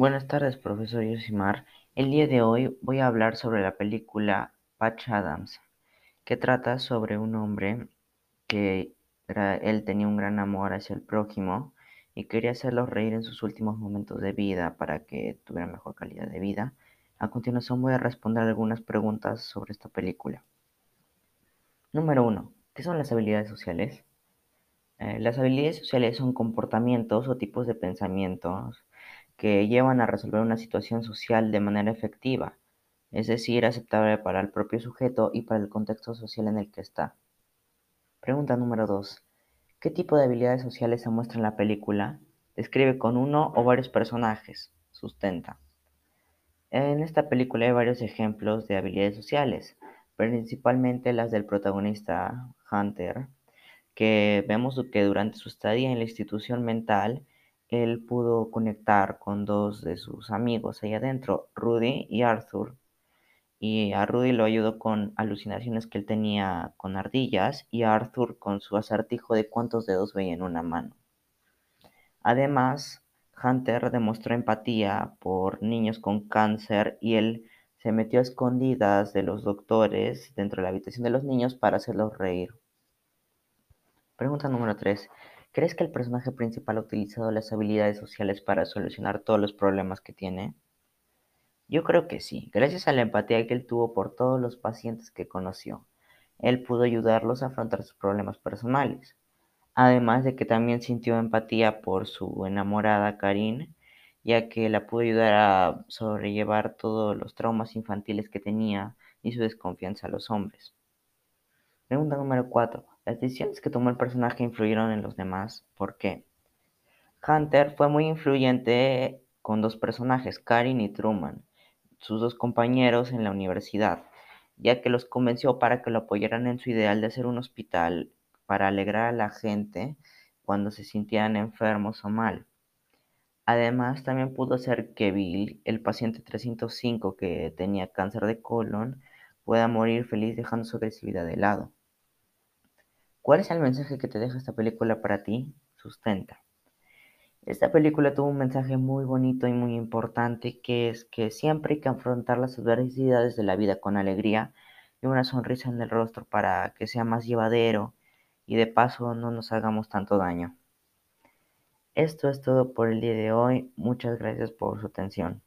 Buenas tardes, profesor Yosimar. El día de hoy voy a hablar sobre la película Patch Adams, que trata sobre un hombre que él tenía un gran amor hacia el prójimo y quería hacerlo reír en sus últimos momentos de vida para que tuviera mejor calidad de vida. A continuación voy a responder algunas preguntas sobre esta película. Número 1. ¿Qué son las habilidades sociales? Eh, las habilidades sociales son comportamientos o tipos de pensamientos que llevan a resolver una situación social de manera efectiva, es decir, aceptable para el propio sujeto y para el contexto social en el que está. Pregunta número 2. ¿Qué tipo de habilidades sociales se muestra en la película? Describe con uno o varios personajes. Sustenta. En esta película hay varios ejemplos de habilidades sociales, principalmente las del protagonista Hunter, que vemos que durante su estadía en la institución mental él pudo conectar con dos de sus amigos ahí adentro, Rudy y Arthur. Y a Rudy lo ayudó con alucinaciones que él tenía con ardillas y a Arthur con su acertijo de cuántos dedos veía en una mano. Además, Hunter demostró empatía por niños con cáncer y él se metió a escondidas de los doctores dentro de la habitación de los niños para hacerlos reír. Pregunta número 3. ¿Crees que el personaje principal ha utilizado las habilidades sociales para solucionar todos los problemas que tiene? Yo creo que sí, gracias a la empatía que él tuvo por todos los pacientes que conoció. Él pudo ayudarlos a afrontar sus problemas personales. Además de que también sintió empatía por su enamorada Karin, ya que la pudo ayudar a sobrellevar todos los traumas infantiles que tenía y su desconfianza a los hombres. Pregunta número 4. Las decisiones que tomó el personaje influyeron en los demás. ¿Por qué? Hunter fue muy influyente con dos personajes, Karin y Truman, sus dos compañeros en la universidad, ya que los convenció para que lo apoyaran en su ideal de hacer un hospital para alegrar a la gente cuando se sintieran enfermos o mal. Además, también pudo hacer que Bill, el paciente 305 que tenía cáncer de colon, pueda morir feliz dejando su agresividad de lado. ¿Cuál es el mensaje que te deja esta película para ti? Sustenta. Esta película tuvo un mensaje muy bonito y muy importante que es que siempre hay que afrontar las adversidades de la vida con alegría y una sonrisa en el rostro para que sea más llevadero y de paso no nos hagamos tanto daño. Esto es todo por el día de hoy. Muchas gracias por su atención.